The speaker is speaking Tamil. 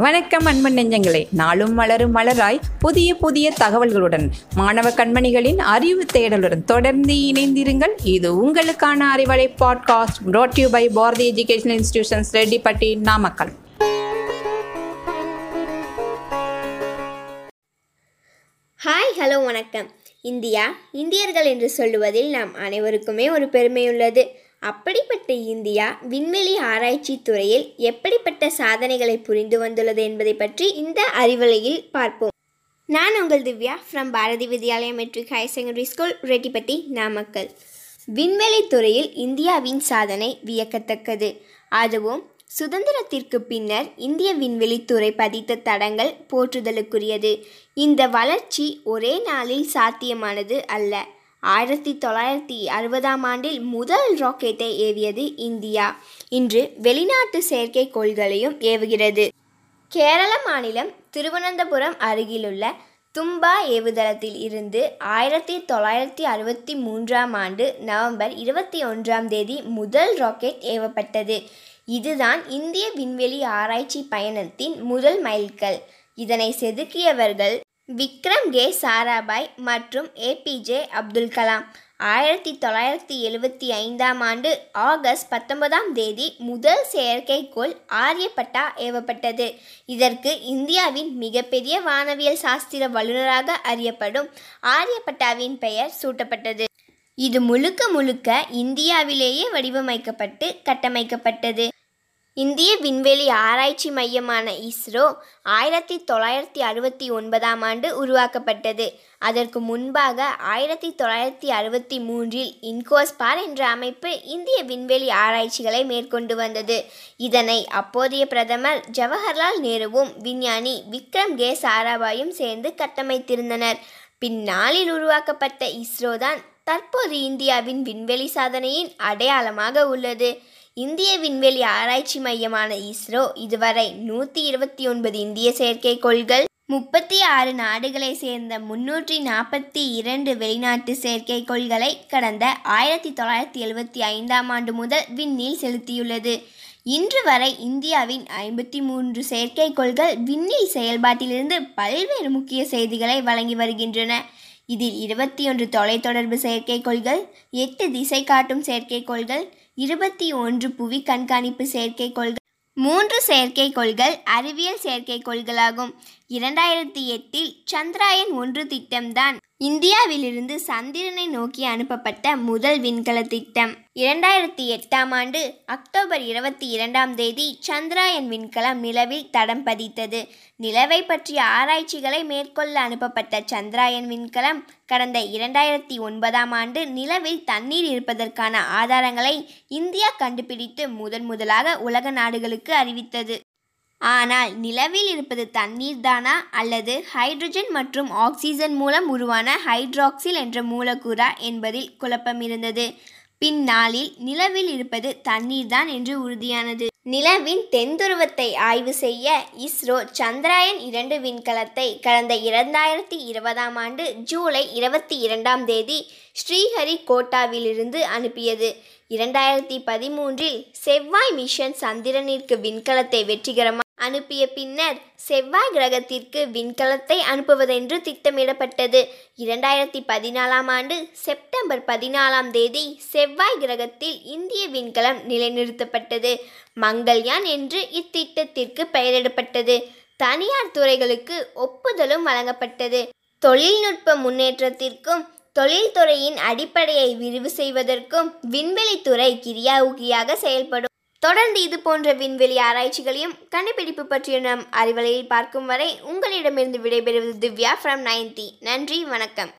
வணக்கம் அன்பன் நெஞ்சங்களே. நாளும் மலரும் மலராய் புதிய புதிய தகவல்களுடன் மாணவ கண்மணிகளின் அறிவு தேடலுடன் தொடர்ந்து இணைந்திருங்கள். இது உங்களுக்கான Arivalai podcast brought you by Bharathi education institutions Rettipatti Namakkal. Hi hello வணக்கம். இந்தியா இந்தியர்கள் என்று சொல்லுவதில் நாம் அனைவருக்குமே ஒரு பெருமையுள்ளது அப்படிப்பட்ட இந்தியா விண்வெளி ஆராய்ச்சி துறையில் எப்படிப்பட்ட சாதனைகளை புரிந்து வந்துள்ளது என்பதை பற்றி இந்த அறிவலையில் பார்ப்போம். நான் உங்கள் Divya from Bharathi Vidyalaya matric higher secondary school Rettipatti Namakkal. விண்வெளி துறையில் இந்தியாவின் சாதனை வியக்கத்தக்கது. அதுவும் சுதந்திரத்திற்கு பின்னர் இந்திய விண்வெளித்துறை பதித்த தடங்கள் போற்றுதலுக்குரியது. இந்த வளர்ச்சி ஒரே நாளில் சாத்தியமானது அல்ல. ஆயிரத்தி தொள்ளாயிரத்தி அறுபதாம் ஆண்டில் முதல் ராக்கெட்டை ஏவியது இந்தியா. இன்று வெளிநாட்டு செயற்கைக்கோள்களையும் ஏவுகிறது. கேரள மாநிலம் திருவனந்தபுரம் அருகிலுள்ள தும்பா ஏவுதளத்தில் இருந்து ஆயிரத்தி தொள்ளாயிரத்தி அறுபத்தி மூன்றாம் ஆண்டு நவம்பர் இருபத்தி ஒன்றாம் தேதி முதல் ராக்கெட் ஏவப்பட்டது. இதுதான் இந்திய விண்வெளி ஆராய்ச்சி பயணத்தின் முதல் மைல்கல். இதனை செதுக்கியவர்கள் விக்ரம் கே. சாராபாய் மற்றும் ஏபிஜே அப்துல் கலாம். ஆயிரத்தி தொள்ளாயிரத்தி எழுவத்தி ஐந்தாம் ஆண்டு ஆகஸ்ட் பத்தொன்பதாம் தேதி முதல் செயற்கைக்கோள் ஆரியப்பட்டா ஏவப்பட்டது. இதற்கு இந்தியாவின் மிகப்பெரிய வானவியல் சாஸ்திர வல்லுநராக அறியப்படும் ஆரியப்பட்டாவின் பெயர் சூட்டப்பட்டது. இது முழுக்க முழுக்க இந்தியாவிலேயே வடிவமைக்கப்பட்டு கட்டமைக்கப்பட்டது. இந்திய விண்வெளி ஆராய்ச்சி மையமான இஸ்ரோ ஆயிரத்தி தொள்ளாயிரத்தி அறுபத்தி ஒன்பதாம் ஆண்டு உருவாக்கப்பட்டது. அதற்கு முன்பாக ஆயிரத்தி தொள்ளாயிரத்தி அறுபத்தி மூன்றில் இன்கோஸ்பார் என்ற அமைப்பு இந்திய விண்வெளி ஆராய்ச்சிகளை மேற்கொண்டு வந்தது. இதனை அப்போதைய பிரதமர் ஜவஹர்லால் நேருவும் விஞ்ஞானி விக்ரம் கே. சாராபாயும் சேர்ந்து கட்டமைத்திருந்தனர். பின்னாளில் உருவாக்கப்பட்ட இஸ்ரோ தான் தற்போது இந்தியாவின் விண்வெளி சாதனையின் அடையாளமாக உள்ளது. இந்திய விண்வெளி ஆராய்ச்சி மையமான இஸ்ரோ இதுவரை நூற்றி இருபத்தி ஒன்பது இந்திய செயற்கைக்கோள்கள் முப்பத்தி ஆறு நாடுகளை சேர்ந்த முன்னூற்றி நாற்பத்தி இரண்டு வெளிநாட்டு செயற்கைக்கோள்களை கடந்த ஆயிரத்தி தொள்ளாயிரத்தி எழுபத்தி ஐந்தாம் ஆண்டு முதல் விண்ணில் செலுத்தியுள்ளது. இன்று வரை இந்தியாவின் ஐம்பத்தி மூன்று செயற்கைக்கோள்கள் விண்ணில் செயல்பாட்டிலிருந்து பல்வேறு முக்கிய செய்திகளை வழங்கி வருகின்றன. இதில் இருபத்தி ஒன்று தொலைத்தொடர்பு செயற்கைக்கோள்கள் எட்டு திசை காட்டும் செயற்கைக்கோள்கள் இருபத்தி ஒன்று புவி கண்காணிப்பு செயற்கைக்கோள்கள். மூன்று செயற்கைக்கோள்கள் அறிவியல் செயற்கைக்கோள்களாகும். இரண்டாயிரத்தி எட்டில் சந்திராயன் ஒன்று திட்டம்தான் இந்தியாவிலிருந்து சந்திரனை நோக்கி அனுப்பப்பட்ட முதல் விண்கல திட்டம். இரண்டாயிரத்தி எட்டாம் ஆண்டு அக்டோபர் இருபத்தி இரண்டாம் தேதி சந்திராயன் விண்கலம் நிலவில் தடம் பதித்தது. நிலவை பற்றிய ஆராய்ச்சிகளை மேற்கொள்ள அனுப்பப்பட்ட சந்திராயன் விண்கலம் கடந்த இரண்டாயிரத்தி ஒன்பதாம் ஆண்டு நிலவில் தண்ணீர் இருப்பதற்கான ஆதாரங்களை இந்தியா கண்டுபிடித்து முதன் முதலாக உலக நாடுகளுக்கு அறிவித்தது. ஆனால் நிலவில் இருப்பது தண்ணீர் தானா? அல்லது ஹைட்ரஜன் மற்றும் ஆக்சிஜன் மூலம் உருவான ஹைட்ராக்சில் என்ற மூலக்கூறா என்பதில் குழப்பம் இருந்தது. பின்னாளில் நிலவில் இருப்பது தண்ணீர் தான் என்று உறுதியானது. நிலவின் தென்துருவத்தை ஆய்வு செய்ய இஸ்ரோ சந்திராயன் இரண்டு விண்கலத்தை கடந்த இரண்டாயிரத்தி இருபதாம் ஆண்டு ஜூலை இருபத்தி இரண்டாம் தேதி ஸ்ரீஹரிகோட்டாவிலிருந்து அனுப்பியது. இரண்டாயிரத்தி பதிமூன்றில் செவ்வாய் மிஷன் சந்திரனிற்கு விண்கலத்தை வெற்றிகரமாக அனுப்பிய பின்னர் செவ்வாய் கிரகத்திற்கு விண்கலத்தை அனுப்புவதென்று திட்டமிடப்பட்டது. இரண்டாயிரத்தி பதினாலாம் ஆண்டு செப்டம்பர் பதினாலாம் தேதி செவ்வாய் கிரகத்தில் இந்திய விண்கலம் நிலைநிறுத்தப்பட்டது. மங்கள்யான் என்று இத்திட்டத்திற்கு பெயரிடப்பட்டது. தனியார் துறைகளுக்கு ஒப்புதலும் வழங்கப்பட்டது. தொழில்நுட்ப முன்னேற்றத்திற்கும் தொழில்துறையின் அடிப்படையை விரிவு செய்வதற்கும் விண்வெளித்துறை கிரியாவுகியாக செயல்படும். தொடர்ந்து இது போன்ற விண்வெளி ஆராய்ச்சிகளையும் கண்டுபிடிப்பு பற்றிய நம் அறிவலையில் பார்க்கும் வரை உங்களிடமிருந்து விடைபெறுவது திவ்யா ஃப்ரம் நைன்டி. நன்றி வணக்கம்.